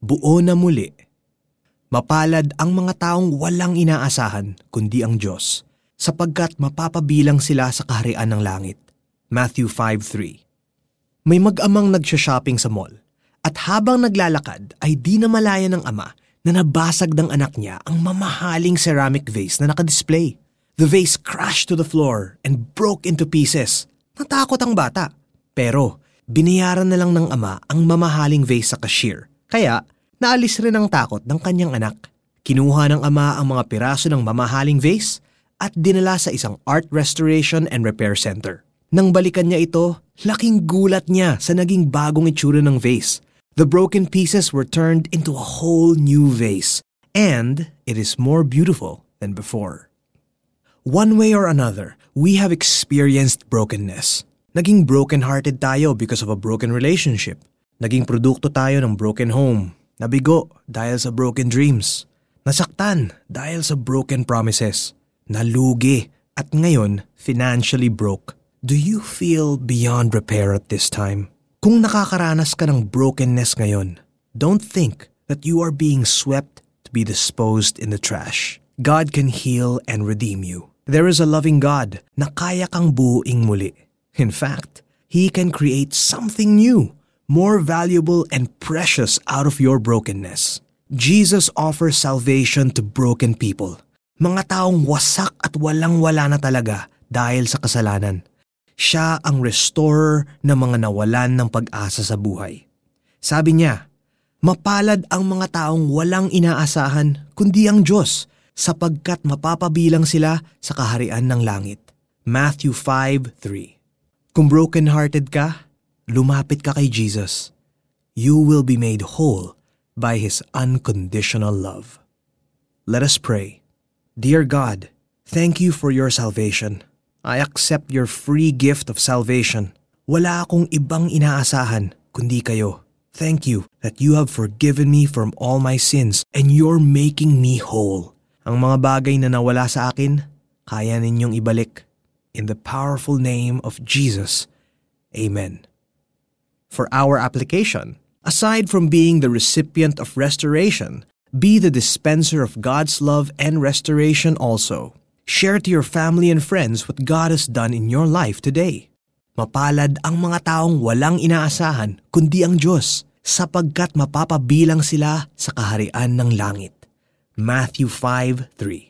buo na muli. Mapalad ang mga taong walang inaasahan kundi ang Diyos, sapagkat mapapabilang sila sa kaharian ng langit. Matthew 5.3 May mag-amang nagsha-shopping sa mall, at habang naglalakad ay di namalaya ng ama na nabasag ng anak niya ang mamahaling ceramic vase na nakadisplay. The vase crashed to the floor and broke into pieces. Natakot ang bata. Pero binayaran na lang ng ama ang mamahaling vase sa cashier. Kaya naalis rin ang takot ng kanyang anak. Kinuha ng ama ang mga piraso ng mamahaling vase at dinala sa isang art restoration and repair center. Nang balikan niya ito, laking gulat niya sa naging bagong itsura ng vase. The broken pieces were turned into a whole new vase, and it is more beautiful than before. One way or another, we have experienced brokenness. Naging broken-hearted tayo because of a broken relationship. Naging produkto tayo ng broken home. Nabigo dahil sa broken dreams. Nasaktan dahil sa broken promises. Nalugi at ngayon financially broke. Do you feel beyond repair at this time? Kung nakakaranas ka ng brokenness ngayon, don't think that you are being swept to be disposed in the trash. God can heal and redeem you. There is a loving God na kaya kang buuing muli. In fact, He can create something new, more valuable and precious out of your brokenness. Jesus offers salvation to broken people, mga taong wasak at walang-wala na talaga dahil sa kasalanan. Siya ang restorer ng mga nawalan ng pag-asa sa buhay. Sabi niya, Mapalad ang mga taong walang inaasahan kundi ang Diyos sapagkat mapapabilang sila sa kaharian ng langit. Matthew 5.3 Kung broken-hearted ka, lumapit ka kay Jesus. You will be made whole by His unconditional love. Let us pray. Dear God, thank you for your salvation. I accept your free gift of salvation. Wala akong ibang inaasahan kundi kayo. Thank you that you have forgiven me from all my sins and you're making me whole. Ang mga bagay na nawala sa akin, kaya ninyong ibalik. In the powerful name of Jesus. Amen. For our application, aside from being the recipient of restoration, be the dispenser of God's love and restoration also. Share to your family and friends what God has done in your life today. Mapalad ang mga taong walang inaasahan kundi ang Diyos sapagkat mapapabilang sila sa kaharian ng langit. Matthew 5.3